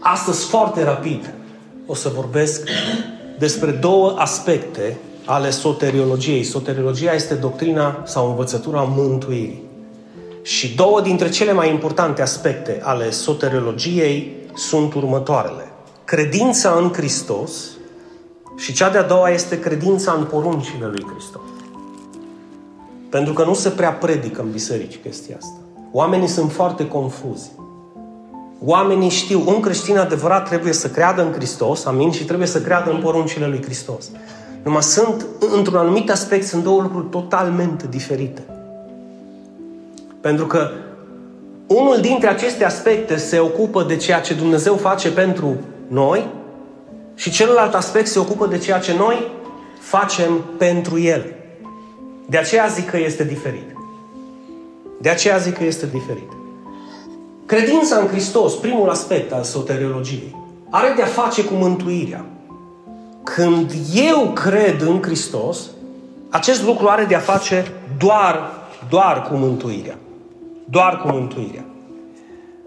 Astăzi, foarte rapid, o să vorbesc despre două aspecte ale soteriologiei. Soteriologia este doctrina sau învățătura mântuirii. Și două dintre cele mai importante aspecte ale soteriologiei sunt următoarele. Credința în Hristos și cea de-a doua este credința în poruncile lui Hristos. Pentru că nu se prea predică în biserici chestia asta. Oamenii sunt foarte confuzi. Oamenii știu, un creștin adevărat trebuie să creadă în Hristos, amin, și trebuie să creadă în poruncile lui Hristos. Numai sunt, într-un anumit aspect, sunt două lucruri totalmente diferite. Pentru că unul dintre aceste aspecte se ocupă de ceea ce Dumnezeu face pentru noi și celălalt aspect se ocupă de ceea ce noi facem pentru El. De aceea zic că este diferit. De aceea zic că este diferit. Credința în Hristos, primul aspect al soteriologiei, are de-a face cu mântuirea. Când eu cred în Hristos, acest lucru are de-a face doar, doar cu mântuirea. Doar cu mântuirea.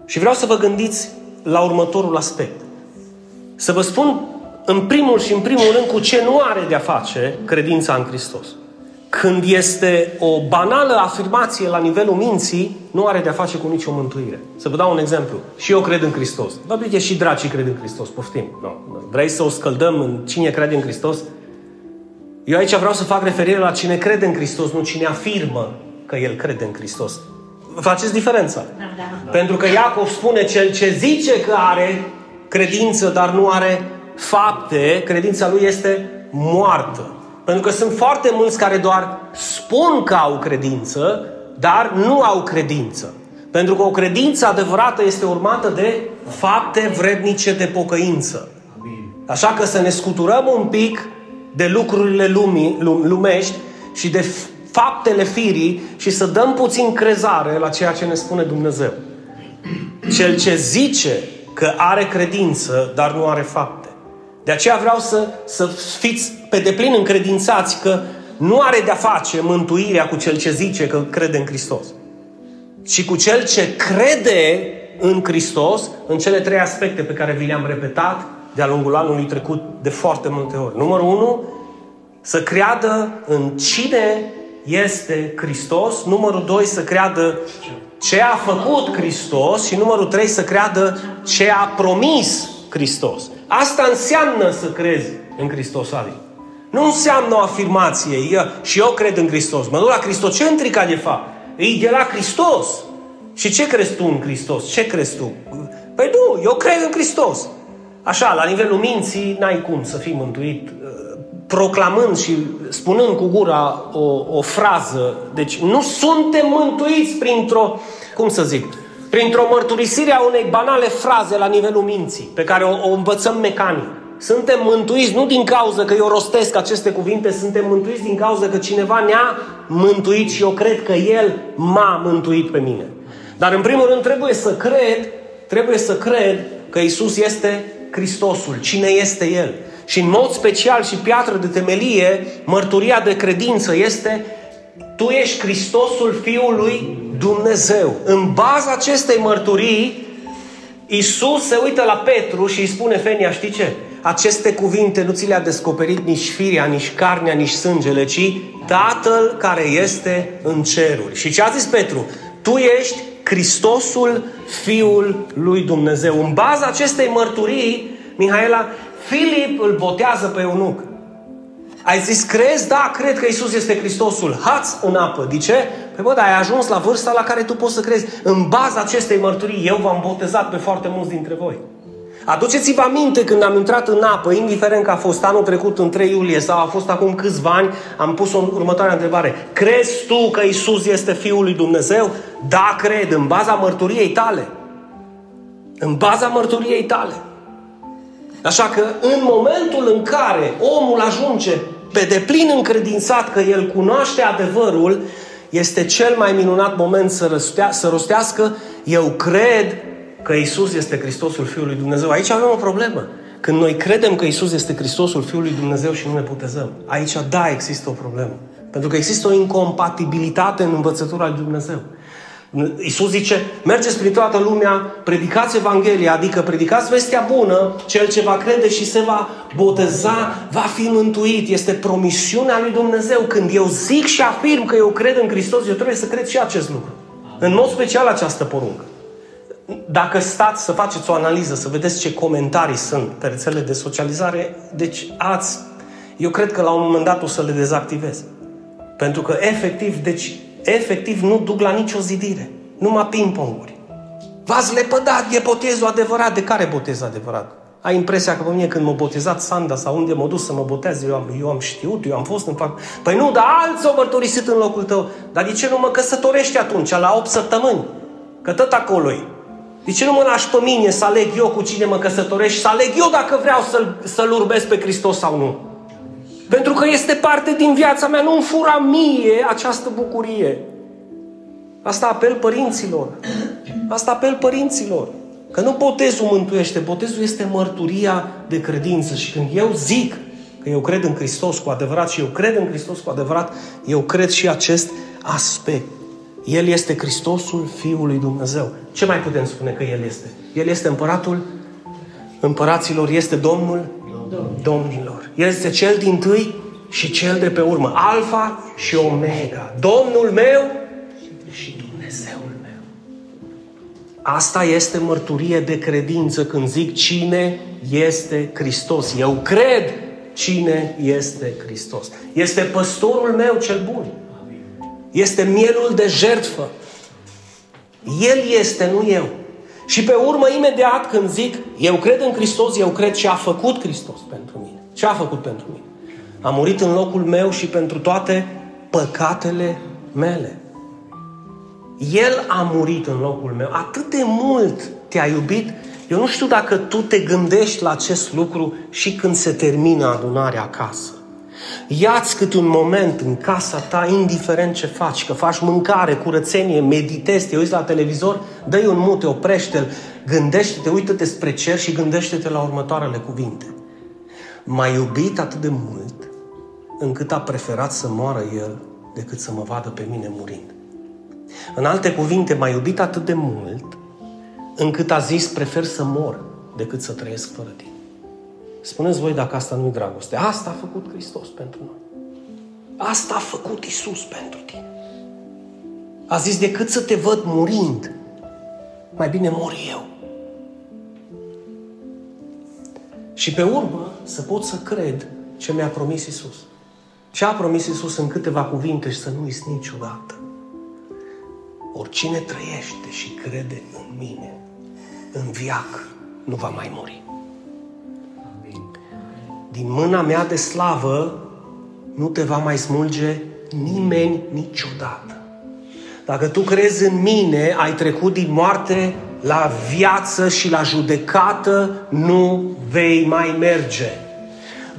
Și vreau să vă gândiți la următorul aspect. Să vă spun în primul și în primul rând cu ce nu are de-a face credința în Hristos. Când este o banală afirmație la nivelul minții, nu are de-a face cu nicio mântuire. Să vă dau un exemplu. Și eu cred în Hristos. Vă bine, și dracii cred în Hristos, poftim. No. Vrei să o scăldăm în cine crede în Hristos? Eu aici vreau să fac referire la cine crede în Hristos, nu cine afirmă că el crede în Hristos. Faceți diferența. Da, da. Pentru că Iacov spune cel ce zice că are credință, dar nu are fapte, credința lui este moartă. Pentru că sunt foarte mulți care doar spun că au credință, dar nu au credință. Pentru că o credință adevărată este urmată de fapte vrednice de pocăință. Așa că să ne scuturăm un pic de lucrurile lumii, lumești și de faptele firii și să dăm puțin crezare la ceea ce ne spune Dumnezeu. Cel ce zice că are credință, dar nu are fapte. De aceea vreau să, să fiți pe deplin încredințați că nu are de-a face mântuirea cu cel ce zice că crede în Hristos, ci cu cel ce crede în Hristos în cele trei aspecte pe care vi le-am repetat de-a lungul anului trecut de foarte multe ori. Numărul unu, să creadă în cine este Hristos. Numărul doi, să creadă ce a făcut Hristos. Și numărul trei, să creadă ce a promis Hristos. Asta înseamnă să crezi în Hristos, Ali. Nu înseamnă o afirmație. Eu, și eu cred în Hristos. Mă duc la cristocentrica, de fapt. E de la Hristos. Și ce crezi tu în Hristos? Ce crezi tu? Păi nu, eu cred în Hristos. Așa, la nivelul minții, n-ai cum să fii mântuit uh, proclamând și spunând cu gura o, o frază. Deci nu suntem mântuiți printr-o, cum să zic, printr-o mărturisire a unei banale fraze la nivelul minții, pe care o, o învățăm mecanic. Suntem mântuiți nu din cauza că eu rostesc aceste cuvinte, suntem mântuiți din cauza că cineva ne-a mântuit și eu cred că El m-a mântuit pe mine. Dar în primul rând trebuie să cred, trebuie să cred că Isus este Hristosul. Cine este El? Și în mod special și piatră de temelie, mărturia de credință este Tu ești Hristosul Fiului Dumnezeu. În baza acestei mărturii, Isus se uită la Petru și îi spune Fenia, știi ce? Aceste cuvinte nu ți le-a descoperit nici firia, nici carnea, nici sângele, ci Tatăl care este în ceruri. Și ce a zis Petru? Tu ești Hristosul Fiul lui Dumnezeu. În baza acestei mărturii, Mihaela, Filip îl botează pe eunuc. Ai zis, crezi? Da, cred că Isus este Hristosul. Hați în apă. De ce? Păi bă, dar ai ajuns la vârsta la care tu poți să crezi. În baza acestei mărturii, eu v-am botezat pe foarte mulți dintre voi. Aduceți-vă aminte când am intrat în apă, indiferent că a fost anul trecut în 3 iulie sau a fost acum câțiva ani, am pus o următoare întrebare. Crezi tu că Isus este Fiul lui Dumnezeu? Da, cred, în baza mărturiei tale. În baza mărturiei tale. Așa că în momentul în care omul ajunge pe deplin încredințat că el cunoaște adevărul, este cel mai minunat moment să, răstea, să rostească eu cred că Isus este Hristosul Fiului Dumnezeu. Aici avem o problemă. Când noi credem că Isus este Hristosul Fiului Dumnezeu și nu ne putezăm, aici da, există o problemă. Pentru că există o incompatibilitate în învățătura lui Dumnezeu. Iisus zice, mergeți prin toată lumea, predicați Evanghelia, adică predicați vestea bună, cel ce va crede și se va boteza, va fi mântuit. Este promisiunea lui Dumnezeu. Când eu zic și afirm că eu cred în Hristos, eu trebuie să cred și acest lucru. În mod special această poruncă. Dacă stați să faceți o analiză, să vedeți ce comentarii sunt pe rețelele de socializare, deci ați, eu cred că la un moment dat o să le dezactivez. Pentru că efectiv, deci efectiv nu duc la nicio zidire. Numai ping-ponguri. V-ați lepădat, e botezul adevărat. De care botez adevărat? Ai impresia că pe mine când m-a botezat Sanda sau unde m-a dus să mă boteze, eu am, eu am știut, eu am fost în fac. Păi nu, dar alții au mărturisit în locul tău. Dar de ce nu mă căsătorești atunci, la 8 săptămâni? Că tot acolo e. De ce nu mă lași pe mine să aleg eu cu cine mă căsătorești, să aleg eu dacă vreau să-L, să-L urmez pe Hristos sau nu? Pentru că este parte din viața mea, nu-mi fura mie această bucurie. Asta apel părinților. Asta apel părinților. Că nu botezul mântuiește, botezul este mărturia de credință. Și când eu zic că eu cred în Hristos cu adevărat și eu cred în Hristos cu adevărat, eu cred și acest aspect. El este Hristosul Fiului Dumnezeu. Ce mai putem spune că El este? El este împăratul împăraților, este Domnul domnilor. El este cel din tâi și cel de pe urmă. Alfa și Omega. Domnul meu și Dumnezeul meu. Asta este mărturie de credință când zic cine este Hristos. Eu cred cine este Hristos. Este păstorul meu cel bun. Este mielul de jertfă. El este, nu eu. Și pe urmă, imediat când zic, eu cred în Hristos, eu cred ce a făcut Hristos pentru mine. Ce a făcut pentru mine? A murit în locul meu și pentru toate păcatele mele. El a murit în locul meu. Atât de mult te-a iubit. Eu nu știu dacă tu te gândești la acest lucru și când se termină adunarea acasă. Ia-ți câte un moment în casa ta, indiferent ce faci, că faci mâncare, curățenie, meditezi, te uiți la televizor, dă-i un mute, oprește-l, gândește-te, uită-te spre cer și gândește-te la următoarele cuvinte. M-a iubit atât de mult încât a preferat să moară el decât să mă vadă pe mine murind. În alte cuvinte, m-a iubit atât de mult încât a zis prefer să mor decât să trăiesc fără tine. Spuneți voi dacă asta nu e dragoste. Asta a făcut Hristos pentru noi. Asta a făcut Isus pentru tine. A zis, decât să te văd murind, mai bine mor eu. Și pe urmă să pot să cred ce mi-a promis Isus. Ce a promis Isus în câteva cuvinte și să nu uiți niciodată. Oricine trăiește și crede în mine, în viac, nu va mai muri din mâna mea de slavă nu te va mai smulge nimeni niciodată. Dacă tu crezi în mine, ai trecut din moarte la viață și la judecată, nu vei mai merge.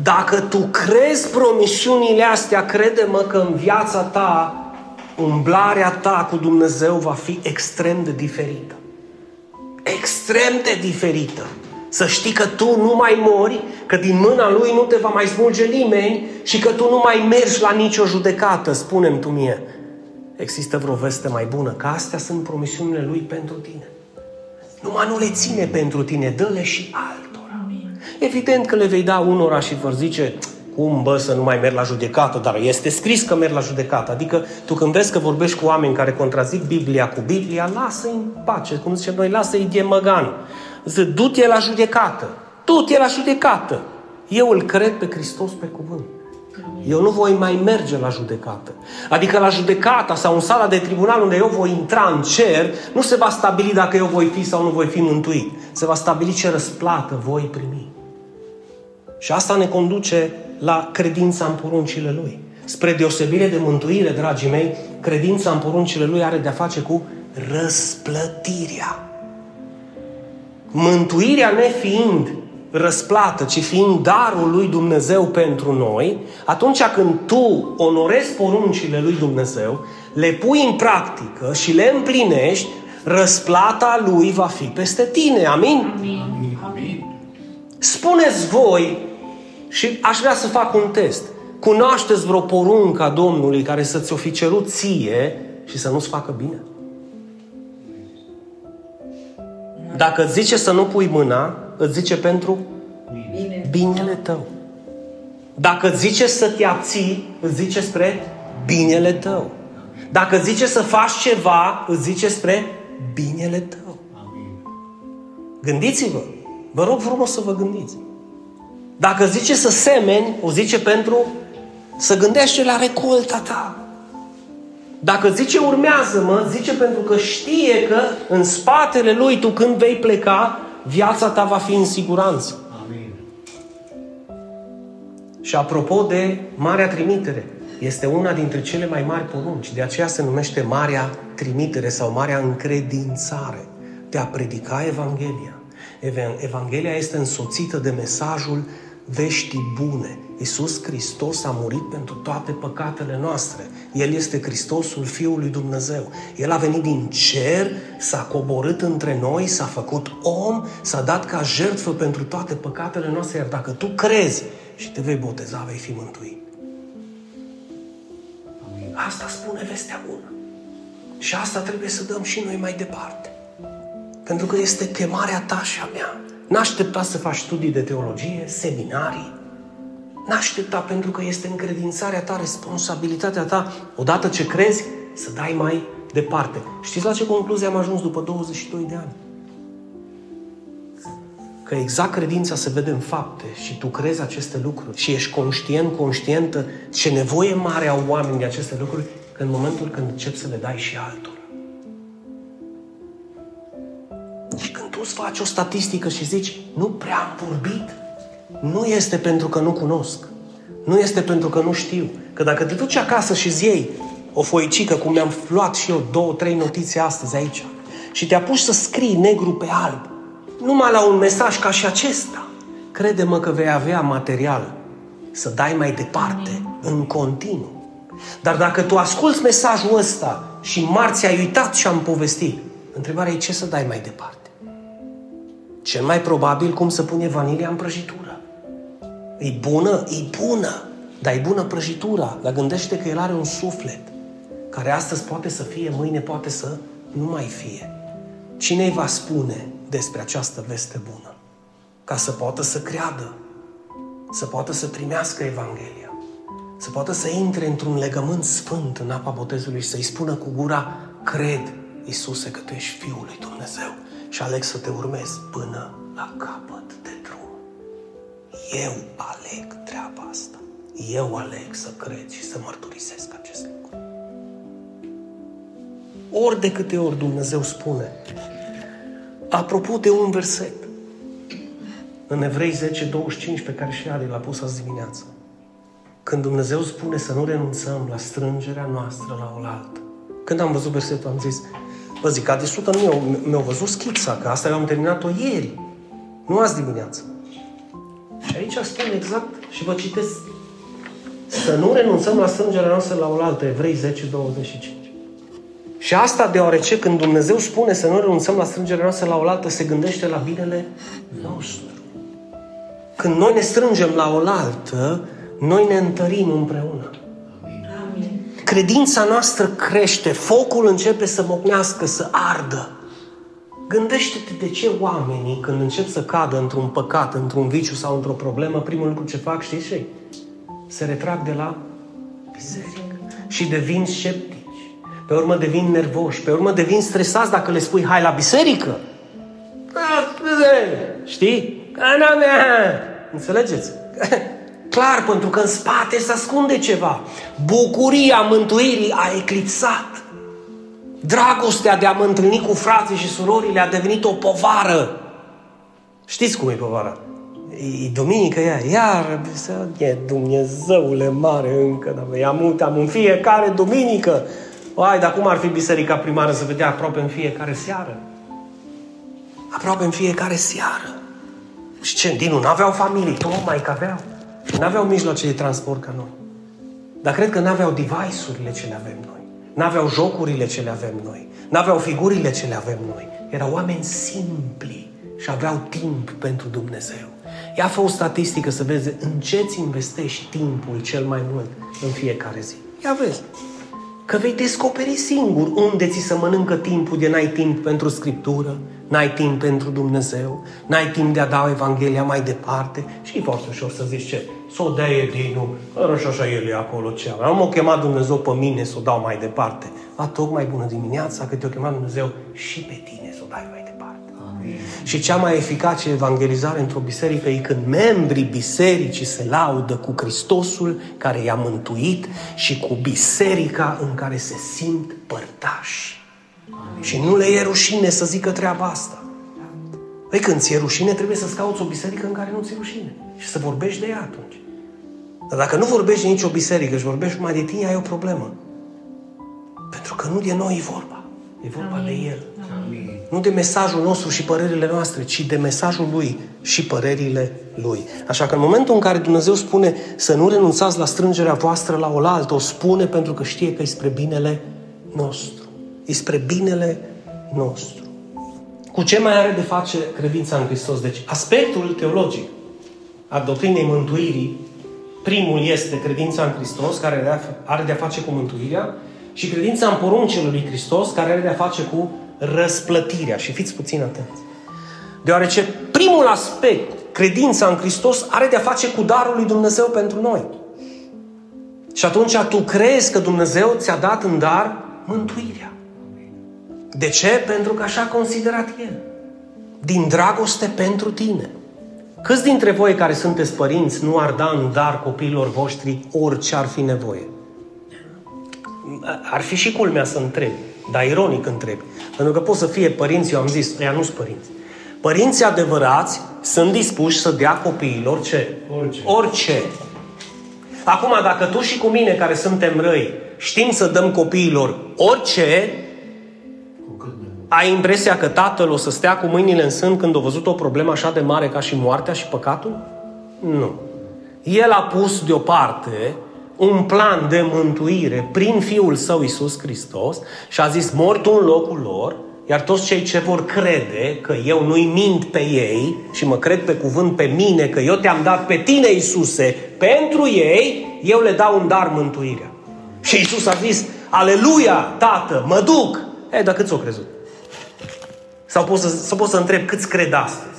Dacă tu crezi promisiunile astea, crede-mă că în viața ta, umblarea ta cu Dumnezeu va fi extrem de diferită. Extrem de diferită. Să știi că tu nu mai mori, că din mâna lui nu te va mai smulge nimeni și că tu nu mai mergi la nicio judecată, spunem tu mie. Există vreo veste mai bună? Că astea sunt promisiunile lui pentru tine. Numai nu le ține pentru tine, dă-le și altora. Evident că le vei da unora și vor zice, cum bă să nu mai merg la judecată, dar este scris că merg la judecată. Adică tu când vezi că vorbești cu oameni care contrazic Biblia cu Biblia, lasă-i în pace, cum zicem noi, lasă-i de măgan. Zice, du-te la judecată. Du-te la judecată. Eu îl cred pe Hristos pe cuvânt. Eu nu voi mai merge la judecată. Adică la judecata sau în sala de tribunal unde eu voi intra în cer, nu se va stabili dacă eu voi fi sau nu voi fi mântuit. Se va stabili ce răsplată voi primi. Și asta ne conduce la credința în poruncile Lui. Spre deosebire de mântuire, dragii mei, credința în poruncile Lui are de-a face cu răsplătirea. Mântuirea nefiind răsplată, ci fiind darul lui Dumnezeu pentru noi, atunci când tu onorezi poruncile lui Dumnezeu, le pui în practică și le împlinești, răsplata lui va fi peste tine. Amin? Amin. Amin. Spuneți voi, și aș vrea să fac un test, cunoașteți vreo poruncă a Domnului care să ți-o fi cerut ție și să nu-ți facă bine? Dacă îți zice să nu pui mâna, îți zice pentru Bine. binele tău. Dacă îți zice să te abții, îți zice spre binele tău. Dacă îți zice să faci ceva, îți zice spre binele tău. Gândiți-vă. Vă rog frumos să vă gândiți. Dacă zice să semeni, o zice pentru să gândește la recolta ta. Dacă zice urmează-mă, zice pentru că știe că în spatele lui tu când vei pleca, viața ta va fi în siguranță. Amin. Și apropo de Marea Trimitere, este una dintre cele mai mari porunci, de aceea se numește Marea Trimitere sau Marea Încredințare, de a predica Evanghelia. Evan- Evanghelia este însoțită de mesajul veștii bune. Iisus Hristos a murit pentru toate păcatele noastre. El este Hristosul Fiului Dumnezeu. El a venit din cer, s-a coborât între noi, s-a făcut om, s-a dat ca jertfă pentru toate păcatele noastre, iar dacă tu crezi și te vei boteza, vei fi mântuit. Asta spune vestea bună. Și asta trebuie să dăm și noi mai departe. Pentru că este chemarea ta și a mea. N-aștepta să faci studii de teologie, seminarii. N-aștepta pentru că este încredințarea ta, responsabilitatea ta, odată ce crezi, să dai mai departe. Știți la ce concluzie am ajuns după 22 de ani? Că exact credința se vede în fapte și tu crezi aceste lucruri și ești conștient, conștientă ce nevoie mare au oamenii de aceste lucruri, că în momentul când începi să le dai și altora. Și când tu îți faci o statistică și zici, nu prea am vorbit, nu este pentru că nu cunosc. Nu este pentru că nu știu. Că dacă te duci acasă și îți iei o foicică, cum mi-am luat și eu două, trei notițe astăzi aici, și te apuci să scrii negru pe alb, numai la un mesaj ca și acesta, crede-mă că vei avea material să dai mai departe, în continuu. Dar dacă tu asculți mesajul ăsta și marți ai uitat și am povestit, întrebarea e ce să dai mai departe. Cel mai probabil cum să pune vanilia în prăjitură. E bună? E bună. Dar e bună prăjitura. Dar gândește că el are un suflet care astăzi poate să fie, mâine poate să nu mai fie. Cine îi va spune despre această veste bună? Ca să poată să creadă, să poată să primească Evanghelia, să poată să intre într-un legământ sfânt în apa botezului și să-i spună cu gura, cred, Iisuse, că Tu ești Fiul lui Dumnezeu și aleg să Te urmez până la capăt de drum. Eu aleg treaba asta. Eu aleg să cred și să mărturisesc acest lucru. Ori de câte ori Dumnezeu spune, apropo de un verset, în Evrei 10, 25, pe care și Adi l-a pus azi dimineață, când Dumnezeu spune să nu renunțăm la strângerea noastră la oaltă. Când am văzut versetul, am zis, vă zic, Adi Sută nu mi-a văzut schița, că asta eu am terminat-o ieri, nu azi dimineață. Și aici spune exact, și vă citesc, să nu renunțăm la strângerea noastră la oaltă, Evrei 10, 25. Și asta deoarece când Dumnezeu spune să nu renunțăm la strângerea noastră la oaltă, se gândește la binele nostru. Când noi ne strângem la oaltă, noi ne întărim împreună. Amin. Credința noastră crește, focul începe să mocnească, să ardă. Gândește-te de ce oamenii, când încep să cadă într-un păcat, într-un viciu sau într-o problemă, primul lucru ce fac, știți ce? Se retrag de la biserică și devin sceptici. Pe urmă devin nervoși, pe urmă devin stresați dacă le spui hai la biserică. Știi? Că n mea. Înțelegeți? Clar, pentru că în spate se ascunde ceva. Bucuria mântuirii a eclipsat. Dragostea de a mă întâlni cu frații și surorile a devenit o povară. Știți cum e povara? E duminică ea, iar, e Dumnezeule mare încă, dar i-am, am în fiecare duminică. Ai, dar cum ar fi biserica primară să vedea aproape în fiecare seară? Aproape în fiecare seară. Și ce, din nu aveau familii, tocmai că aveau. N-aveau mijloace de transport ca noi. Dar cred că n-aveau device-urile ce le avem noi. N-aveau jocurile ce le avem noi. N-aveau figurile ce le avem noi. Erau oameni simpli și aveau timp pentru Dumnezeu. Ia fă o statistică să vezi în ce ți investești timpul cel mai mult în fiecare zi. Ia vezi. Că vei descoperi singur unde ți se mănâncă timpul de n-ai timp pentru Scriptură, n-ai timp pentru Dumnezeu, n-ai timp de a da Evanghelia mai departe și e foarte ușor să zici ce, să o dea Edinu, și așa el e acolo ce am. Am o chemat Dumnezeu pe mine să o dau mai departe. A, tocmai bună dimineața că te-o chemat Dumnezeu și pe tine să o dai mai departe. Amin. Și cea mai eficace evangelizare într-o biserică e când membrii bisericii se laudă cu Hristosul care i-a mântuit și cu biserica în care se simt părtași. Amin. Și nu le e rușine să zică treaba asta. Păi când ți-e rușine, trebuie să-ți cauți o biserică în care nu ți-e rușine. Și să vorbești de ea atunci. Dar dacă nu vorbești de nicio biserică și vorbești numai de tine, ai o problemă. Pentru că nu de noi e vorba. E vorba Amin. de El. Amin. Nu de mesajul nostru și părerile noastre, ci de mesajul Lui și părerile Lui. Așa că în momentul în care Dumnezeu spune să nu renunțați la strângerea voastră la oaltă, o spune pentru că știe că e spre binele nostru. E spre binele nostru. Cu ce mai are de face credința în Hristos? Deci, aspectul teologic a doctrinei mântuirii, primul este credința în Hristos, care are de-a face cu mântuirea, și credința în poruncile lui Hristos, care are de-a face cu răsplătirea. Și fiți puțin atenți. Deoarece primul aspect, credința în Hristos, are de-a face cu darul lui Dumnezeu pentru noi. Și atunci tu crezi că Dumnezeu ți-a dat în dar mântuirea. De ce? Pentru că așa a considerat El. Din dragoste pentru tine. Câți dintre voi care sunteți părinți nu ar da în dar copiilor voștri orice ar fi nevoie? Ar fi și culmea să întrebi, dar ironic întrebi. Pentru că pot să fie părinți, eu am zis, ăia nu sunt părinți. Părinții adevărați sunt dispuși să dea copiilor ce? Orice. Orice. Acum, dacă tu și cu mine, care suntem răi, știm să dăm copiilor orice, ai impresia că tatăl o să stea cu mâinile în sân când a văzut o problemă așa de mare ca și moartea și păcatul? Nu. El a pus deoparte un plan de mântuire prin Fiul Său Isus Hristos și a zis, mor tu în locul lor, iar toți cei ce vor crede că eu nu-i mint pe ei și mă cred pe cuvânt pe mine, că eu te-am dat pe tine, Isuse, pentru ei, eu le dau un dar mântuirea. Și Isus a zis, Aleluia, Tată, mă duc! E, dar cât s-o crezut? Sau poți să, sau poți să întreb câți cred astăzi?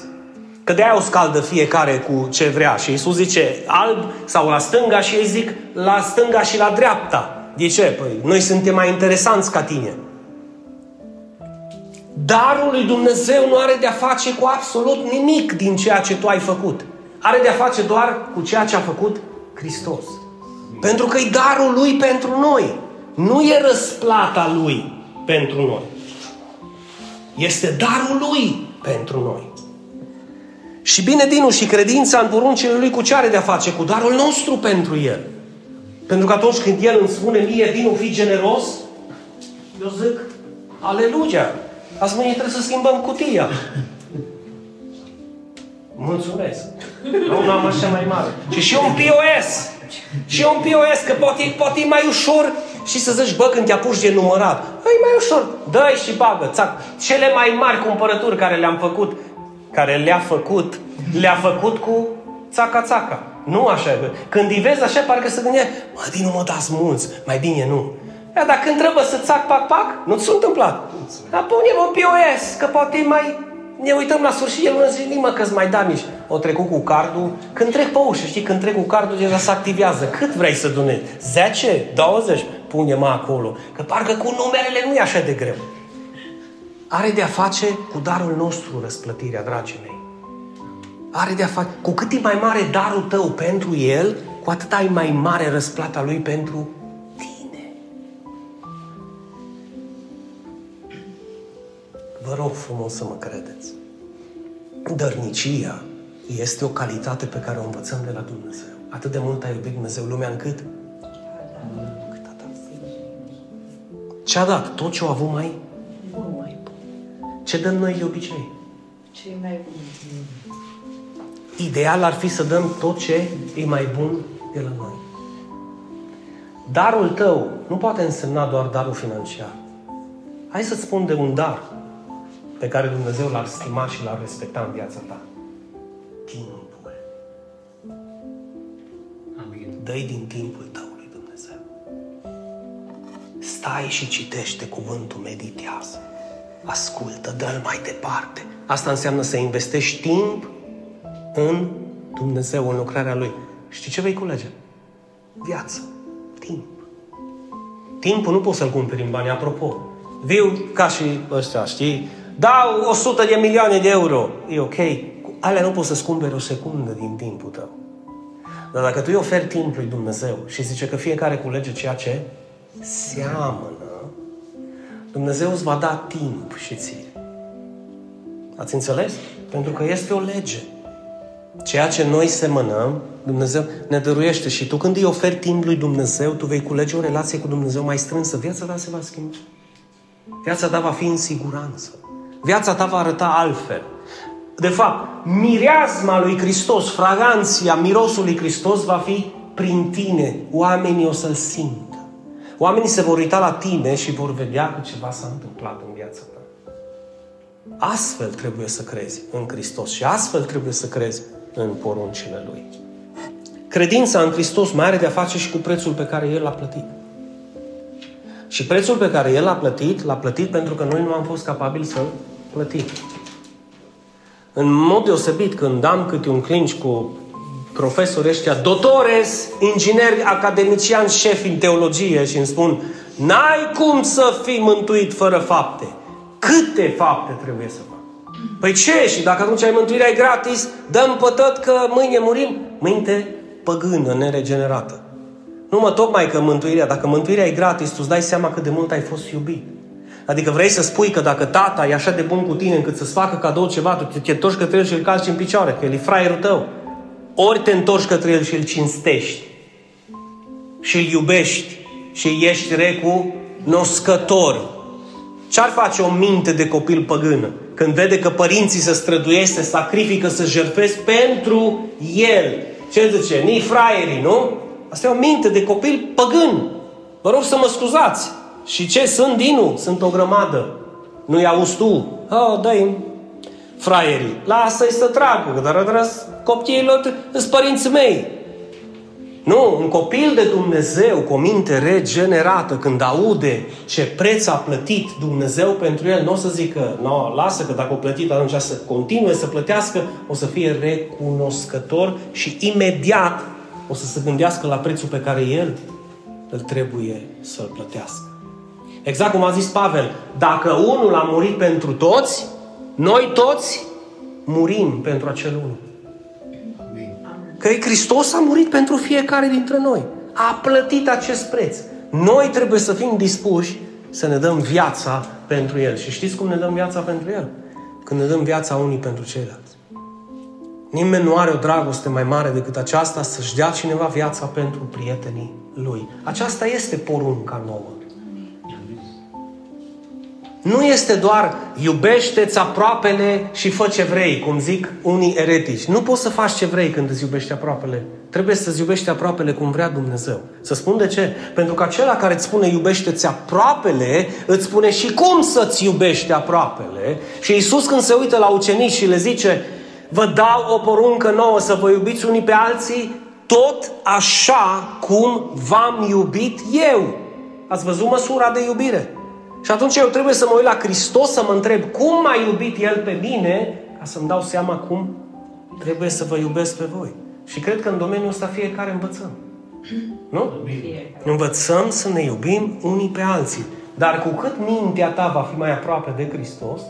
Că de-aia o scaldă fiecare cu ce vrea. Și Iisus zice alb sau la stânga și ei zic la stânga și la dreapta. De ce? Păi noi suntem mai interesanți ca tine. Darul lui Dumnezeu nu are de-a face cu absolut nimic din ceea ce tu ai făcut. Are de-a face doar cu ceea ce a făcut Hristos. Pentru că e darul lui pentru noi. Nu e răsplata lui pentru noi. Este darul lui pentru noi. Și bine, Dinu, și credința în poruncile lui cu ce are de-a face? Cu darul nostru pentru el. Pentru că atunci când el îmi spune mie, Dinu, fii generos, eu zic, aleluia, azi mâine trebuie să schimbăm cutia. Mulțumesc. Nu am așa mai mare. Și și un POS. Și un POS, că poate, poate e mai ușor și să zici, bă, când te apuci de numărat, e mai ușor, dă și bagă, țac. Cele mai mari cumpărături care le-am făcut care le-a făcut, le-a făcut cu țaca-țaca. Nu așa. Când îi vezi așa, parcă se gândește, mă, din nu mă dați mulți, mai bine nu. Ia, dar când trebuie să țac, pac, pac, nu ți s-a întâmplat. Dar punem un POS, că poate mai... Ne uităm la sfârșit, el nu zice mă, că mai da nici. O trecut cu cardul. Când trec pe ușă, știi, când trec cu cardul, deja se activează. Cât vrei să donezi? 10? 20? Pune-mă acolo. Că parcă cu numerele nu e așa de greu are de-a face cu darul nostru răsplătirea, dragii mei. Are de-a face... Cu cât e mai mare darul tău pentru El, cu atât ai mai mare răsplata Lui pentru tine. Vă rog frumos să mă credeți. Dărnicia este o calitate pe care o învățăm de la Dumnezeu. Atât de mult a iubit Dumnezeu lumea încât cât a dat. Ce-a dat? Tot ce a avut mai ce dăm noi de obicei? Ce mai bun. Ideal ar fi să dăm tot ce e mai bun de la noi. Darul tău nu poate însemna doar darul financiar. Hai să-ți spun de un dar pe care Dumnezeu l-ar stima și l-ar respecta în viața ta. Timpul. Amin. dă din timpul tău lui Dumnezeu. stai și citește cuvântul, meditează. Ascultă, dă-l mai departe. Asta înseamnă să investești timp în Dumnezeu, în lucrarea Lui. Știi ce vei culege? Viață. Timp. Timpul nu poți să-l cumperi în bani. Apropo, viu ca și ăștia, știi? Dau 100 de milioane de euro. E ok. Alea nu poți să-ți cumperi o secundă din timpul tău. Dar dacă tu îi oferi timp lui Dumnezeu și zice că fiecare culege ceea ce seamănă, Dumnezeu îți va da timp și ție. Ați înțeles? Pentru că este o lege. Ceea ce noi semănăm, Dumnezeu ne dăruiește și tu când îi oferi timp lui Dumnezeu, tu vei culege o relație cu Dumnezeu mai strânsă. Viața ta se va schimba. Viața ta va fi în siguranță. Viața ta va arăta altfel. De fapt, mireazma lui Hristos, fraganția, mirosul lui Hristos va fi prin tine. Oamenii o să-l simtă. Oamenii se vor uita la tine și vor vedea că ceva s-a întâmplat în viața ta. Astfel trebuie să crezi în Hristos și astfel trebuie să crezi în poruncile Lui. Credința în Hristos mai are de-a face și cu prețul pe care El l-a plătit. Și prețul pe care El l-a plătit, l-a plătit pentru că noi nu am fost capabili să-L plătim. În mod deosebit, când am câte un clinci cu profesori ăștia, doctores, ingineri, academiciani, șefi în teologie și îmi spun N-ai cum să fii mântuit fără fapte. Câte fapte trebuie să fac? Păi ce? Și dacă atunci ai mântuirea e gratis, dăm pătăt că mâine murim? Minte păgână, neregenerată. Nu mă tocmai că mântuirea, dacă mântuirea e gratis, tu îți dai seama cât de mult ai fost iubit. Adică vrei să spui că dacă tata e așa de bun cu tine încât să-ți facă cadou ceva, tu te întorci către el și îl calci în picioare, că el e fraierul tău. Ori te întorci către el și îl cinstești și îl iubești și ești recunoscător. Ce-ar face o minte de copil păgână când vede că părinții se străduiesc, se sacrifică, se jertfesc pentru el? Ce zice? Ni fraierii, nu? Asta e o minte de copil păgân. Vă rog să mă scuzați. Și ce sunt dinu? Sunt o grămadă. Nu-i auzi tu? Oh, dă fraierii. Lasă-i să tragă, dar răs copiilor sunt părinții mei. Nu, un copil de Dumnezeu cu o minte regenerată, când aude ce preț a plătit Dumnezeu pentru el, nu o să zică, no, lasă că dacă o plătit, atunci să continue să plătească, o să fie recunoscător și imediat o să se gândească la prețul pe care el îl trebuie să-l plătească. Exact cum a zis Pavel, dacă unul a murit pentru toți, noi toți murim pentru acel unul. Că Hristos a murit pentru fiecare dintre noi. A plătit acest preț. Noi trebuie să fim dispuși să ne dăm viața pentru El. Și știți cum ne dăm viața pentru El? Când ne dăm viața unii pentru ceilalți. Nimeni nu are o dragoste mai mare decât aceasta să-și dea cineva viața pentru prietenii lui. Aceasta este porunca nouă. Nu este doar iubește-ți aproapele și fă ce vrei, cum zic unii eretici. Nu poți să faci ce vrei când îți iubești aproapele. Trebuie să-ți iubești aproapele cum vrea Dumnezeu. Să spun de ce? Pentru că acela care îți spune iubește-ți aproapele, îți spune și cum să-ți iubești aproapele. Și Iisus când se uită la ucenici și le zice, vă dau o poruncă nouă să vă iubiți unii pe alții, tot așa cum v-am iubit eu. Ați văzut măsura de iubire? Și atunci eu trebuie să mă uit la Hristos să mă întreb cum m-a iubit El pe mine ca să-mi dau seama cum trebuie să vă iubesc pe voi. Și cred că în domeniul ăsta fiecare învățăm. Nu? Învățăm să ne iubim unii pe alții. Dar cu cât mintea ta va fi mai aproape de Hristos,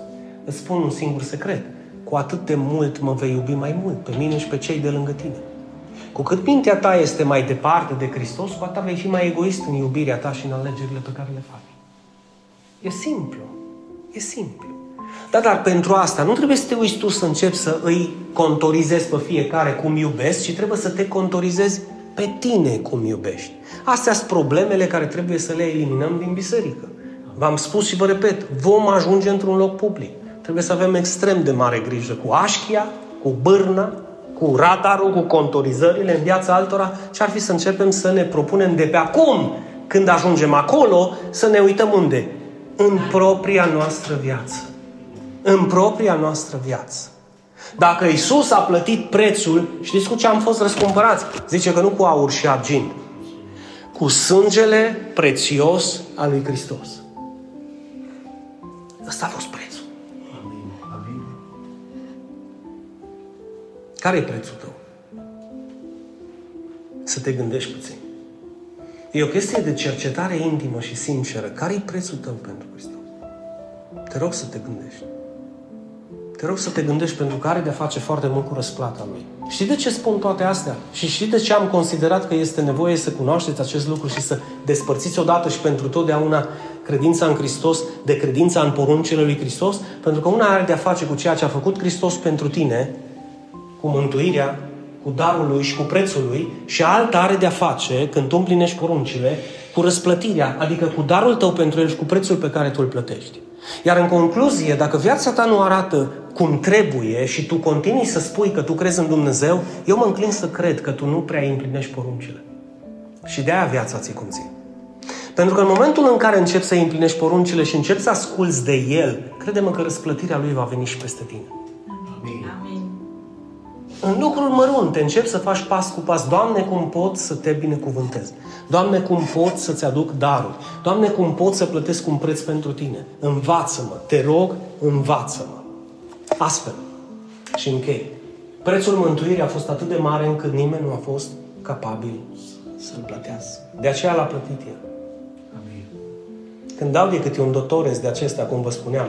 îți spun un singur secret. Cu atât de mult mă vei iubi mai mult pe mine și pe cei de lângă tine. Cu cât mintea ta este mai departe de Hristos, cu atât vei fi mai egoist în iubirea ta și în alegerile pe care le faci. E simplu. E simplu. Da, dar pentru asta nu trebuie să te uiți tu să începi să îi contorizezi pe fiecare cum iubesc, ci trebuie să te contorizezi pe tine cum iubești. Astea sunt problemele care trebuie să le eliminăm din biserică. V-am spus și vă repet, vom ajunge într-un loc public. Trebuie să avem extrem de mare grijă cu așchia, cu bârna, cu radarul, cu contorizările în viața altora și ar fi să începem să ne propunem de pe acum, când ajungem acolo, să ne uităm unde? În propria noastră viață. În propria noastră viață. Dacă Isus a plătit prețul, știți cu ce am fost răscumpărați? Zice că nu cu aur și argint. cu sângele prețios al lui Hristos. Ăsta a fost prețul. Amin. Amin. Care e prețul tău? Să te gândești puțin. E o chestie de cercetare intimă și sinceră. Care e prețul tău pentru Hristos? Te rog să te gândești. Te rog să te gândești pentru că are de-a face foarte mult cu răsplata Lui. Știi de ce spun toate astea? Și știi de ce am considerat că este nevoie să cunoașteți acest lucru și să despărțiți odată și pentru totdeauna credința în Hristos de credința în poruncile lui Hristos? Pentru că una are de-a face cu ceea ce a făcut Hristos pentru tine, cu mântuirea, cu darul lui și cu prețul lui și alta are de-a face, când tu împlinești poruncile, cu răsplătirea, adică cu darul tău pentru el și cu prețul pe care tu îl plătești. Iar în concluzie, dacă viața ta nu arată cum trebuie și tu continui să spui că tu crezi în Dumnezeu, eu mă înclin să cred că tu nu prea împlinești poruncile. Și de aia viața ți cum ții. Pentru că în momentul în care începi să împlinești poruncile și începi să asculți de El, crede-mă că răsplătirea Lui va veni și peste tine. Amin. Amin. În lucruri mărunte începi să faci pas cu pas. Doamne, cum pot să te binecuvântez? Doamne, cum pot să-ți aduc daruri? Doamne, cum pot să plătesc un preț pentru tine? Învață-mă, te rog, învață-mă. Astfel, și închei. Prețul mântuirii a fost atât de mare încât nimeni nu a fost capabil să-l plătească. De aceea l-a plătit el. Amin. Când dau de câte un doctorez de acesta, cum vă spuneam,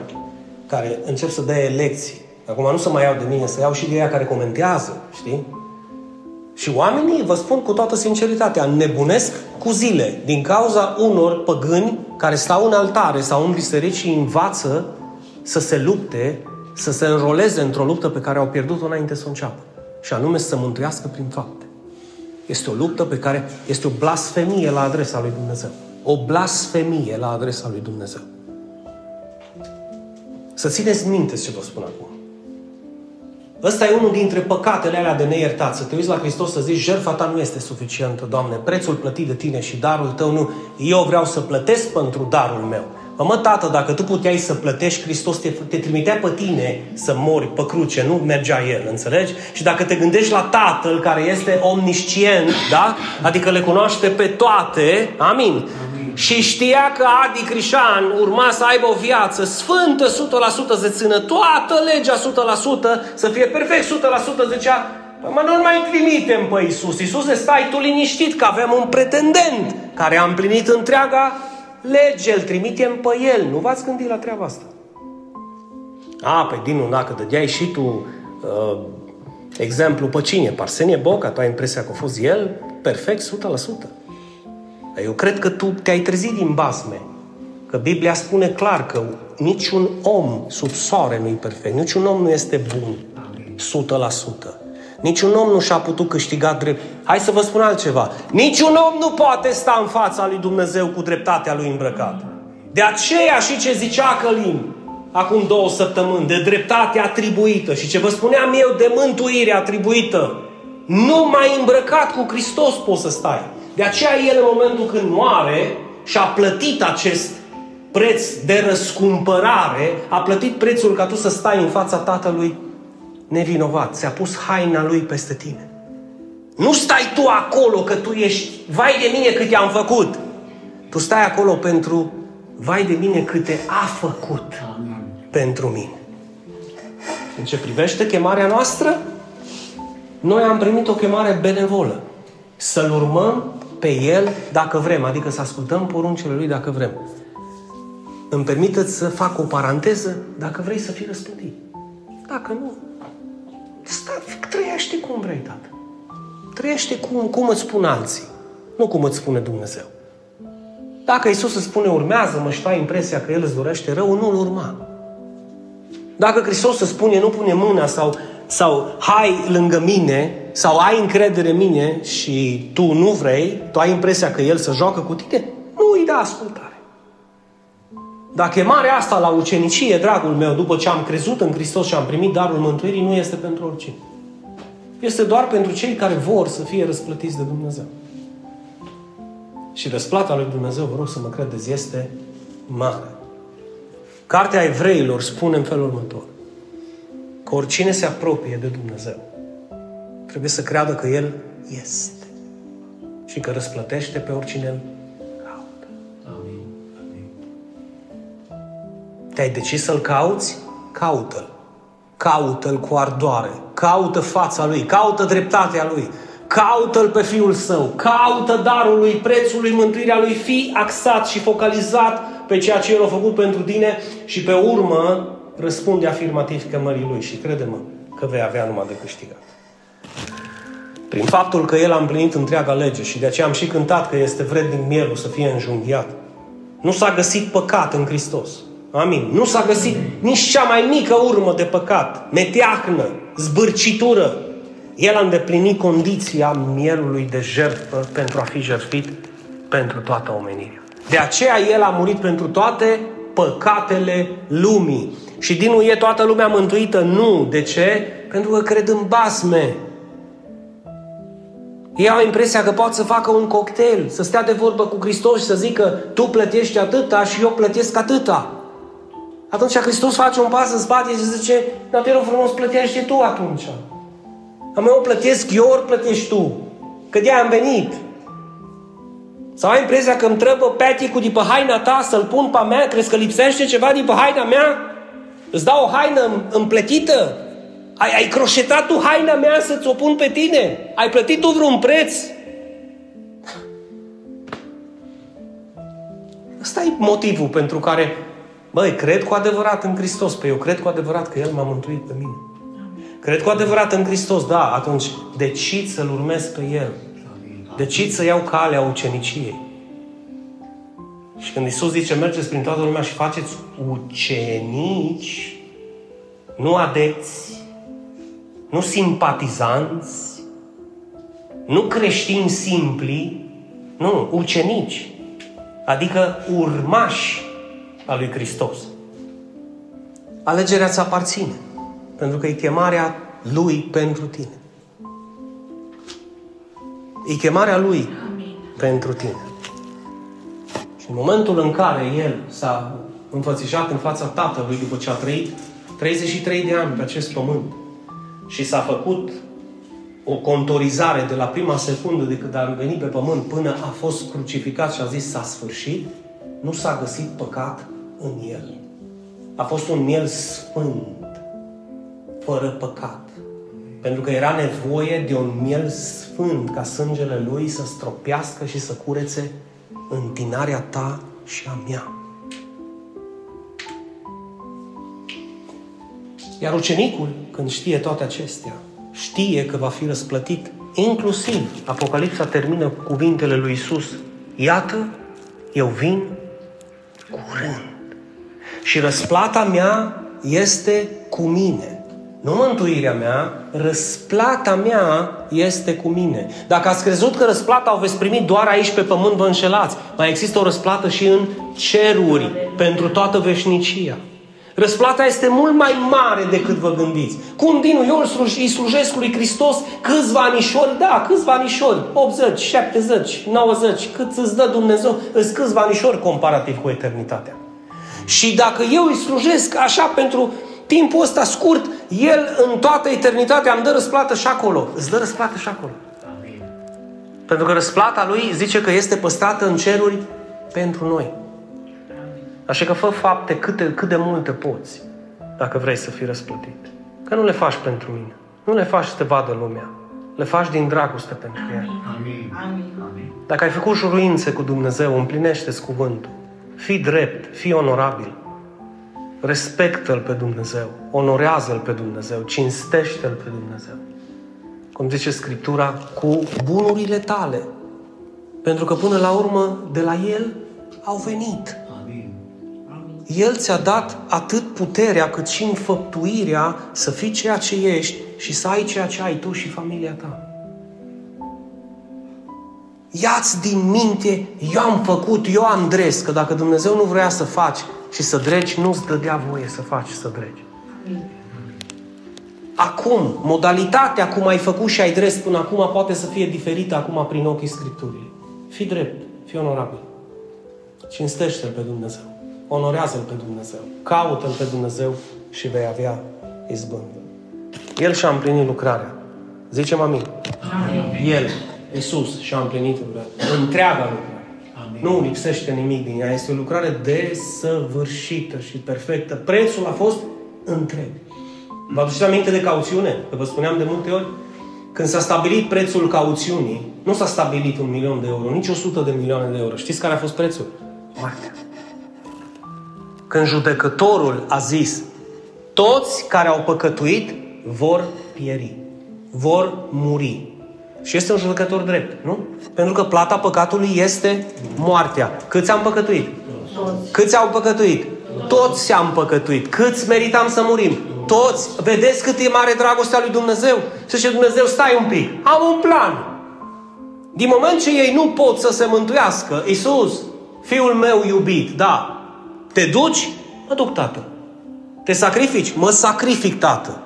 care încep să dea lecții, acum nu să mai iau de mine, să iau și de ea care comentează, știi? Și oamenii, vă spun cu toată sinceritatea, nebunesc cu zile din cauza unor păgâni care stau în altare sau în biserici și învață să se lupte, să se înroleze într-o luptă pe care au pierdut-o înainte să o înceapă. Și anume să se mântuiască prin fapte. Este o luptă pe care este o blasfemie la adresa lui Dumnezeu. O blasfemie la adresa lui Dumnezeu. Să țineți minte ce vă spun acum. Ăsta e unul dintre păcatele alea de neiertat. Să te uiți la Hristos să zici, jertfa ta nu este suficientă, Doamne, prețul plătit de tine și darul tău nu. Eu vreau să plătesc pentru darul meu. Mă, mă, tată, dacă tu puteai să plătești, Hristos te, te trimitea pe tine să mori pe cruce, nu mergea El, înțelegi? Și dacă te gândești la Tatăl care este omniscient, da? Adică le cunoaște pe toate, amin? Amin. Și știa că Adi Crișan urma să aibă o viață sfântă 100% să țină toată legea 100%, să fie perfect 100%, zicea, Păi mă, nu mai trimitem pe Iisus. Iisus, stai tu liniștit că avem un pretendent care a împlinit întreaga lege, îl trimitem pe el. Nu v-ați gândit la treaba asta? A, pe Dinu, dacă dădeai și tu uh, exemplu pe cine? Parsenie Boca, tu ai impresia că a fost el? Perfect, 100%. Eu cred că tu te-ai trezit din basme. Că Biblia spune clar că niciun om sub soare nu-i perfect. Niciun om nu este bun. 100%. Niciun om nu și-a putut câștiga drept. Hai să vă spun altceva. Niciun om nu poate sta în fața lui Dumnezeu cu dreptatea lui îmbrăcată. De aceea și ce zicea Călim acum două săptămâni, de dreptate atribuită și ce vă spuneam eu de mântuire atribuită, nu mai îmbrăcat cu Hristos poți să stai. De aceea el în momentul când moare și a plătit acest preț de răscumpărare, a plătit prețul ca tu să stai în fața Tatălui nevinovat. Ți-a pus haina lui peste tine. Nu stai tu acolo că tu ești, vai de mine cât i-am făcut. Tu stai acolo pentru, vai de mine câte a făcut Amin. pentru mine. În ce privește chemarea noastră, noi am primit o chemare benevolă. Să-L urmăm pe El dacă vrem, adică să ascultăm poruncile Lui dacă vrem. Îmi permiteți să fac o paranteză dacă vrei să fii răspătit. Dacă nu, stai, trăiește cum vrei, tată. Trăiește cum, cum îți spun alții, nu cum îți spune Dumnezeu. Dacă Isus îți spune urmează-mă și tu ai impresia că El îți dorește rău, nu-L urma. Dacă Hristos îți spune nu pune mâna sau, sau hai lângă mine sau ai încredere în mine și tu nu vrei, tu ai impresia că El să joacă cu tine, nu îi da ascultare. Dacă chemarea asta la ucenicie, dragul meu, după ce am crezut în Hristos și am primit darul mântuirii, nu este pentru oricine. Este doar pentru cei care vor să fie răsplătiți de Dumnezeu. Și răsplata lui Dumnezeu, vă rog să mă credeți, este mare. Cartea Evreilor spune în felul următor. Că oricine se apropie de Dumnezeu trebuie să creadă că El este. și că răsplătește pe oricine îl caută. Amin. Amin. Te-ai decis să-L cauți? Caută-L. Caută-L cu ardoare. Caută fața Lui. Caută dreptatea Lui. Caută-L pe Fiul Său. Caută darul Lui, prețul Lui, mântuirea Lui. Fii axat și focalizat pe ceea ce El a făcut pentru tine și pe urmă răspunde afirmativ chemării Lui. Și crede-mă că vei avea numai de câștigat. Prin faptul că El a împlinit întreaga lege și de aceea am și cântat că este vrednic mielul să fie înjunghiat. Nu s-a găsit păcat în Hristos. Amin. Nu s-a găsit nici cea mai mică urmă de păcat, meteahnă, zbârcitură. El a îndeplinit condiția mielului de jertfă pentru a fi jertfit pentru toată omenirea. De aceea El a murit pentru toate păcatele lumii. Și din nu e toată lumea mântuită? Nu. De ce? Pentru că cred în basme. Ei au impresia că pot să facă un cocktail, să stea de vorbă cu Hristos și să zică tu plătești atâta și eu plătesc atâta. Atunci Hristos face un pas în spate și zice, dar te rog frumos, plătește tu atunci. Am eu plătesc eu, ori plătești tu. Că de am venit. Sau ai impresia că îmi trebuie peticul de pe haina ta să-l pun pe mea? Crezi că lipsește ceva din pe haina mea? Îți dau o haină împletită? Ai, ai croșetat tu haina mea să-ți o pun pe tine? Ai plătit tu vreun preț? Ăsta e motivul pentru care, băi, cred cu adevărat în Hristos. Păi eu cred cu adevărat că El m-a mântuit pe mine. Cred cu adevărat în Hristos, da, atunci decid să-L urmez pe El. Decid să iau calea uceniciei. Și când Isus zice, mergeți prin toată lumea și faceți ucenici, nu adepți, nu simpatizanți, nu creștini simpli, nu, ucenici, adică urmași a lui Hristos. Alegerea ți aparține, pentru că e chemarea lui pentru tine. E chemarea lui Amin. pentru tine. Și în momentul în care el s-a înfățișat în fața Tatălui după ce a trăit 33 de ani pe acest pământ și s-a făcut o contorizare de la prima secundă de când a venit pe pământ până a fost crucificat și a zis s-a sfârșit, nu s-a găsit păcat în el. A fost un miel sfânt, fără păcat. Pentru că era nevoie de un miel sfânt ca sângele lui să stropească și să curețe întinarea ta și a mea. Iar ucenicul, când știe toate acestea, știe că va fi răsplătit. Inclusiv, Apocalipsa termină cu cuvintele lui Isus. Iată, eu vin curând. Și răsplata mea este cu mine. Nu mântuirea mea, răsplata mea este cu mine. Dacă ați crezut că răsplata o veți primi doar aici pe pământ, vă înșelați. Mai există o răsplată și în ceruri, pentru toată veșnicia. Răsplata este mult mai mare decât vă gândiți. Cum din eu îi slujesc lui Hristos câțiva anișori? Da, câțiva anișori. 80, 70, 90, cât îți dă Dumnezeu, îți câțiva anișori comparativ cu eternitatea. Și dacă eu îi slujesc așa pentru timpul ăsta scurt, El în toată eternitatea îmi dă răsplată și acolo. Îți dă răsplată și acolo. Amin. Pentru că răsplata Lui zice că este păstrată în ceruri pentru noi. Așa că fă fapte cât de, cât de multe poți dacă vrei să fii răsplătit. Că nu le faci pentru mine. Nu le faci să te vadă lumea. Le faci din dragoste pentru El. Amin. Amin. Amin. Dacă ai făcut juruințe cu Dumnezeu, împlinește-ți cuvântul. Fii drept, fii onorabil. Respectă-L pe Dumnezeu, onorează-L pe Dumnezeu, cinstește-L pe Dumnezeu. Cum zice Scriptura, cu bunurile tale. Pentru că până la urmă, de la El au venit. Amin. El ți-a dat atât puterea cât și înfăptuirea să fii ceea ce ești și să ai ceea ce ai tu și familia ta. Ia-ți din minte, eu am făcut, eu am dres, că dacă Dumnezeu nu vrea să faci și să dregi, nu-ți dădea voie să faci și să dregi. Acum, modalitatea cum ai făcut și ai dres până acum poate să fie diferită acum prin ochii Scripturii. Fii drept, fii onorabil. Cinstește-L pe Dumnezeu. Onorează-L pe Dumnezeu. Caută-L pe Dumnezeu și vei avea izbândă. El și-a împlinit lucrarea. Zicem amin. Amin. El Iisus și-a împlinit lucrarea. Întreaga lucrare. Amin. Nu lipsește nimic din ea. Este o lucrare desăvârșită și perfectă. Prețul a fost întreg. Vă aduceți aminte de cauțiune? Că vă spuneam de multe ori. Când s-a stabilit prețul cauțiunii, nu s-a stabilit un milion de euro, nici 100 de milioane de euro. Știți care a fost prețul? Moartea. Când judecătorul a zis, toți care au păcătuit vor pieri, vor muri. Și este un judecător drept, nu? Pentru că plata păcatului este moartea. Câți am păcătuit? Toți. Câți au păcătuit? Toți am păcătuit. Câți meritam să murim? Toți. Vedeți cât e mare dragostea lui Dumnezeu? Și zice Dumnezeu, stai un pic. Am un plan. Din moment ce ei nu pot să se mântuiască, Iisus, fiul meu iubit, da, te duci? Mă duc, tată. Te sacrifici? Mă sacrific, tată.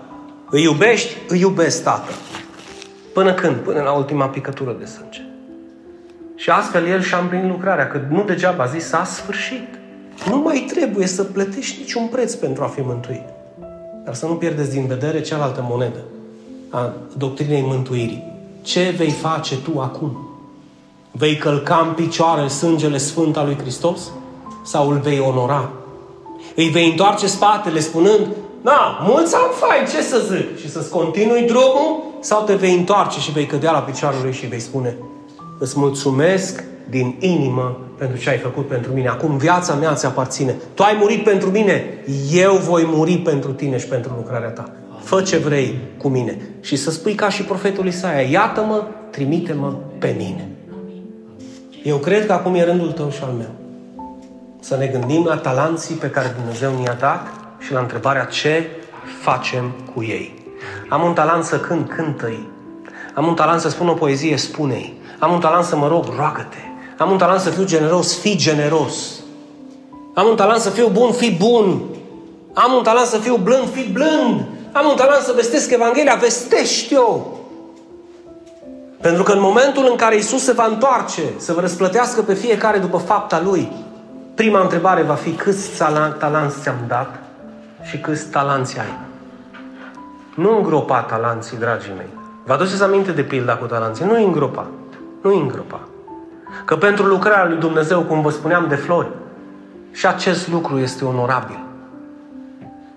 Îi iubești? Îi iubesc, tată. Până când? Până la ultima picătură de sânge. Și astfel el și-a împlinit lucrarea, că nu degeaba a zis, s-a sfârșit. Nu mai trebuie să plătești niciun preț pentru a fi mântuit. Dar să nu pierdeți din vedere cealaltă monedă a doctrinei mântuirii. Ce vei face tu acum? Vei călca în picioare sângele sfânt al lui Hristos? Sau îl vei onora? Îi vei întoarce spatele spunând, da, mulți am fai, ce să zic? Și să-ți continui drumul? Sau te vei întoarce și vei cădea la picioarele lui și vei spune, îți mulțumesc din inimă pentru ce ai făcut pentru mine. Acum viața mea ți aparține. Tu ai murit pentru mine, eu voi muri pentru tine și pentru lucrarea ta. Fă ce vrei cu mine. Și să spui ca și profetul Isaia, iată-mă, trimite-mă pe mine. Eu cred că acum e rândul tău și al meu. Să ne gândim la talanții pe care Dumnezeu ne-a dat și la întrebarea ce facem cu ei. Am un talent să cânt, cântă-i. Am un talent să spun o poezie, spune-i. Am un talent să mă rog, roagă-te. Am un talent să fiu generos, fii generos. Am un talent să fiu bun, fii bun. Am un talent să fiu blând, fii blând. Am un talent să vestesc Evanghelia, vestește-o. Pentru că în momentul în care Isus se va întoarce să vă răsplătească pe fiecare după fapta Lui, prima întrebare va fi câți talanți ți-am dat și câți talanți ai. Nu îngropa talanții, dragii mei. Vă aduceți aminte de pilda cu talanții? Nu îngropa. Nu îngropa. Că pentru lucrarea lui Dumnezeu, cum vă spuneam, de flori, și acest lucru este onorabil.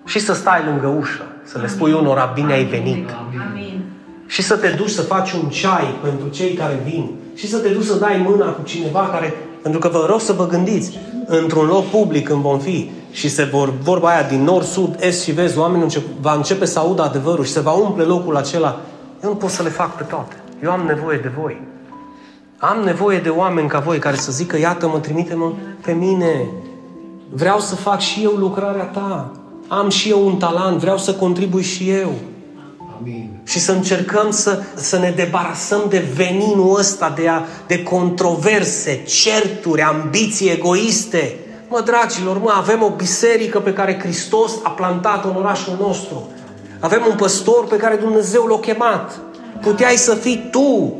Și să stai lângă ușă, să le spui unora, bine ai venit. Amin. Și să te duci să faci un ceai pentru cei care vin. Și să te duci să dai mâna cu cineva care... Pentru că vă rog să vă gândiți, într-un loc public când vom fi și se vor, vorba aia din nord, sud, est și vest, oamenii încep, va începe să audă adevărul și se va umple locul acela. Eu nu pot să le fac pe toate. Eu am nevoie de voi. Am nevoie de oameni ca voi care să zică, iată-mă, trimite-mă pe mine. Vreau să fac și eu lucrarea ta. Am și eu un talent, vreau să contribui și eu. Amin. Și să încercăm să, să ne debarasăm de veninul ăsta, de, a, de controverse, certuri, ambiții egoiste. Mă, dragilor, mă, avem o biserică pe care Hristos a plantat în orașul nostru. Avem un păstor pe care Dumnezeu l-a chemat. Puteai să fii tu.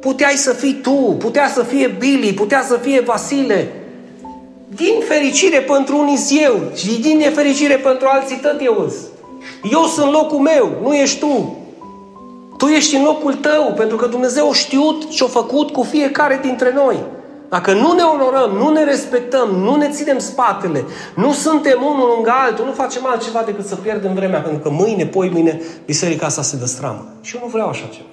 Puteai să fii tu. Putea să fie Billy, putea să fie Vasile. Din fericire pentru unii eu și din nefericire pentru alții tot eu îs. Eu sunt locul meu, nu ești tu. Tu ești în locul tău, pentru că Dumnezeu a știut ce a făcut cu fiecare dintre noi. Dacă nu ne onorăm, nu ne respectăm, nu ne ținem spatele, nu suntem unul lângă altul, nu facem altceva decât să pierdem vremea, pentru că mâine, poi mâine, biserica asta se dăstramă. Și eu nu vreau așa ceva.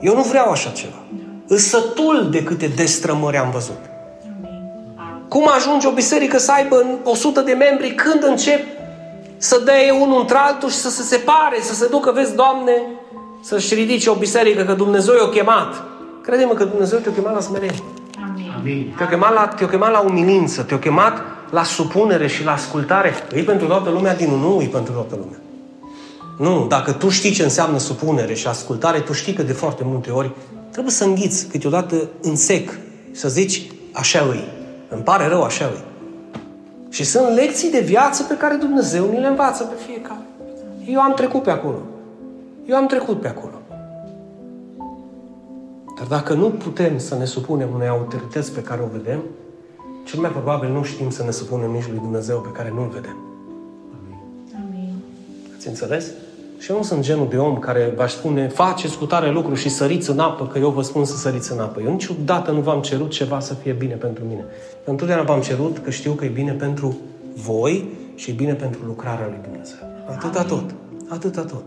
Eu nu vreau așa ceva. Îs sătul de câte destrămări am văzut. Cum ajunge o biserică să aibă 100 de membri când încep să dea unul într-altul și să se separe, să se ducă, vezi, Doamne, să-și ridice o biserică, că Dumnezeu i-a chemat. Crede-mă că Dumnezeu te-a chemat la smerenie. Amin. Amin. Te-a chemat la, te-a chemat la umilință, te-a chemat la supunere și la ascultare. E pentru toată lumea din nu, e pentru toată lumea. Nu, dacă tu știi ce înseamnă supunere și ascultare, tu știi că de foarte multe ori trebuie să înghiți câteodată în sec și să zici, așa îi. Îmi pare rău, așa îi. Și sunt lecții de viață pe care Dumnezeu ni le învață pe fiecare. Eu am trecut pe acolo. Eu am trecut pe acolo. Dar dacă nu putem să ne supunem unei autorități pe care o vedem, cel mai probabil nu știm să ne supunem nici lui Dumnezeu pe care nu-L vedem. Amin. Ați înțeles? Și eu nu sunt genul de om care v-aș spune, faceți cu tare lucru și săriți în apă, că eu vă spun să săriți în apă. Eu niciodată nu v-am cerut ceva să fie bine pentru mine. Eu întotdeauna v-am cerut că știu că e bine pentru voi și e bine pentru lucrarea lui Dumnezeu. Atâta tot. Atâta tot.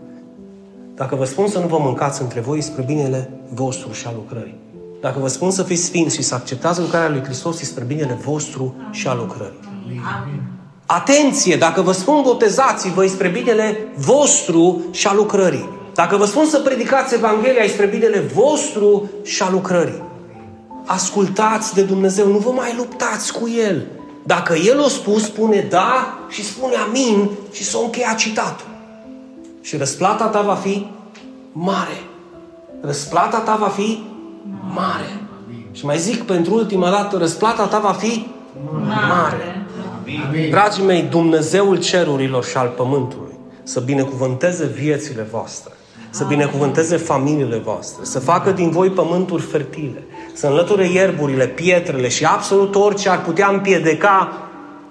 Dacă vă spun să nu vă mâncați între voi spre binele vostru și al lucrării. Dacă vă spun să fiți sfinți și să acceptați lucrarea lui Hristos, spre binele vostru și al lucrării. Atenție! Dacă vă spun botezați-vă spre binele vostru și al lucrării. Dacă vă spun să predicați Evanghelia spre binele vostru și al lucrării. Ascultați de Dumnezeu, nu vă mai luptați cu El. Dacă El o spus, spune da și spune amin și s-o încheia citatul. Și răsplata ta va fi mare. Răsplata ta va fi mare. Și mai zic pentru ultima dată, răsplata ta va fi mare. Amin. Dragii mei, Dumnezeul cerurilor și al pământului să binecuvânteze viețile voastre, să binecuvânteze familiile voastre, să facă din voi pământuri fertile, să înlăture ierburile, pietrele și absolut orice ar putea împiedica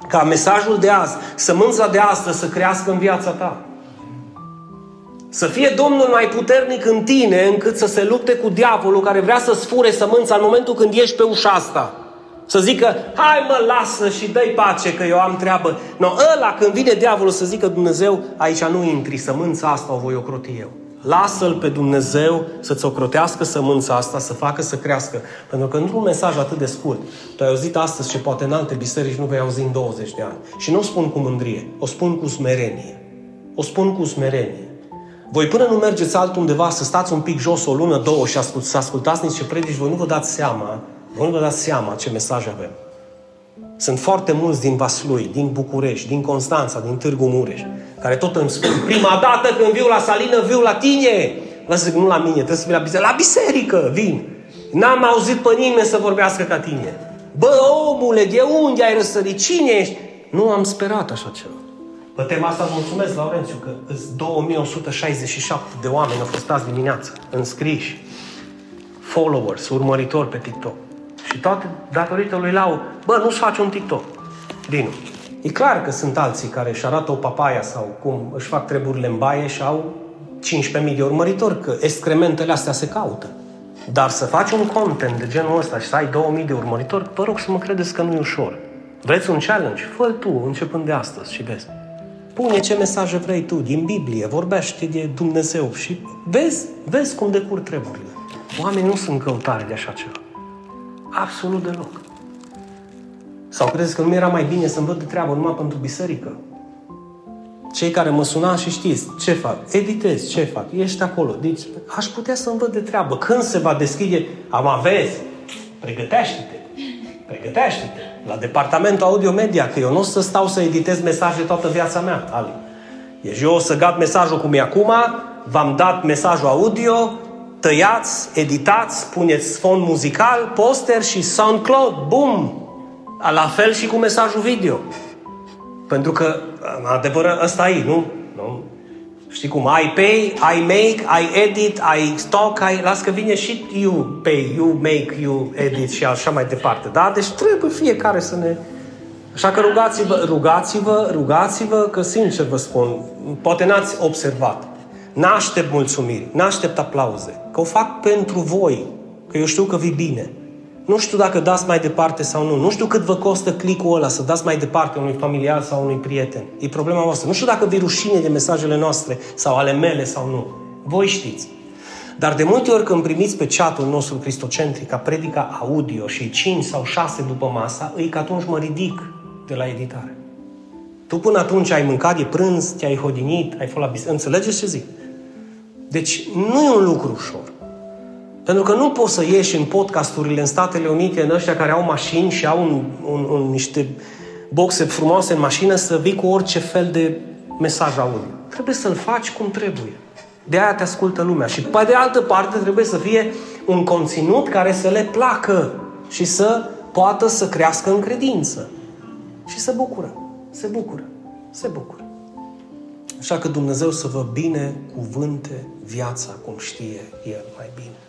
ca mesajul de azi, sămânța de astăzi să crească în viața ta. Să fie Domnul mai puternic în tine încât să se lupte cu diavolul care vrea să-ți fure sămânța în momentul când ești pe ușa asta. Să zică, hai mă, lasă și dă pace că eu am treabă. No, ăla când vine diavolul să zică Dumnezeu, aici nu intri, sămânța asta o voi ocroti eu. Lasă-L pe Dumnezeu să-ți ocrotească sămânța asta, să facă să crească. Pentru că într-un mesaj atât de scurt, tu ai auzit astăzi și poate în alte biserici nu vei auzi în 20 de ani. Și nu o spun cu mândrie, o spun cu smerenie. O spun cu smerenie. Voi până nu mergeți altundeva să stați un pic jos o lună, două și ascult, să ascultați niște predici, voi nu vă dați seama, voi nu vă dați seama ce mesaj avem. Sunt foarte mulți din Vaslui, din București, din Constanța, din Târgu Mureș, care tot îmi spun, prima dată când viu la salină, viu la tine. Vă zic, nu la mine, trebuie să vii la biserică. La biserică vin. N-am auzit pe nimeni să vorbească ca tine. Bă, omule, de unde ai răsărit? Cine ești? Nu am sperat așa ceva. Pe tema asta îți mulțumesc, Laurențiu, că îți 2167 de oameni au fost azi dimineață înscriși, followers, urmăritori pe TikTok. Și toate datorită lui Lau, bă, nu-ți faci un TikTok. Dinu. E clar că sunt alții care își arată o papaia sau cum își fac treburile în baie și au 15.000 de urmăritori, că excrementele astea se caută. Dar să faci un content de genul ăsta și să ai 2000 de urmăritori, vă rog să mă credeți că nu e ușor. Vreți un challenge? fă tu, începând de astăzi și vezi. Pune ce mesaje vrei tu din Biblie, vorbește de Dumnezeu și vezi, vezi cum decur treburile. Oamenii nu sunt căutare de așa ceva. Absolut deloc. Sau credeți că nu era mai bine să-mi văd de treabă numai pentru biserică? Cei care mă suna și știți ce fac, editez, ce fac, ești acolo. Deci aș putea să-mi văd de treabă. Când se va deschide, am aveți, pregătește-te, pregătește-te la departamentul audio media, că eu nu o să stau să editez mesaje toată viața mea, Ali. Deci eu o să gat mesajul cum e acum, v-am dat mesajul audio, tăiați, editați, puneți fond muzical, poster și SoundCloud, bum! La fel și cu mesajul video. Pentru că, adevărat, ăsta e, nu? nu? Știi cum? I pay, I make, I edit, I stock, I... Las că vine și you pay, you make, you edit și așa mai departe. Da? Deci trebuie fiecare să ne... Așa că rugați-vă, rugați-vă, rugați-vă, că sincer vă spun, poate n-ați observat. N-aștept mulțumiri, n-aștept aplauze, că o fac pentru voi, că eu știu că vi bine. Nu știu dacă dați mai departe sau nu. Nu știu cât vă costă clicul ăla să dați mai departe unui familiar sau unui prieten. E problema voastră. Nu știu dacă vi rușine de mesajele noastre sau ale mele sau nu. Voi știți. Dar de multe ori când primiți pe chatul nostru cristocentric ca predica audio și 5 sau 6 după masa, îi că atunci mă ridic de la editare. Tu până atunci ai mâncat de prânz, te-ai hodinit, ai fost la biserică. Înțelegeți ce zic? Deci nu e un lucru ușor. Pentru că nu poți să ieși în podcasturile în Statele Unite, în ăștia care au mașini și au un, un, un, niște boxe frumoase în mașină, să vii cu orice fel de mesaj audio. Trebuie să-l faci cum trebuie. De aia te ascultă lumea. Și pe de altă parte trebuie să fie un conținut care să le placă și să poată să crească în credință. Și se bucură. Se bucură. Se bucură. Așa că Dumnezeu să vă bine cuvânte viața cum știe El mai bine.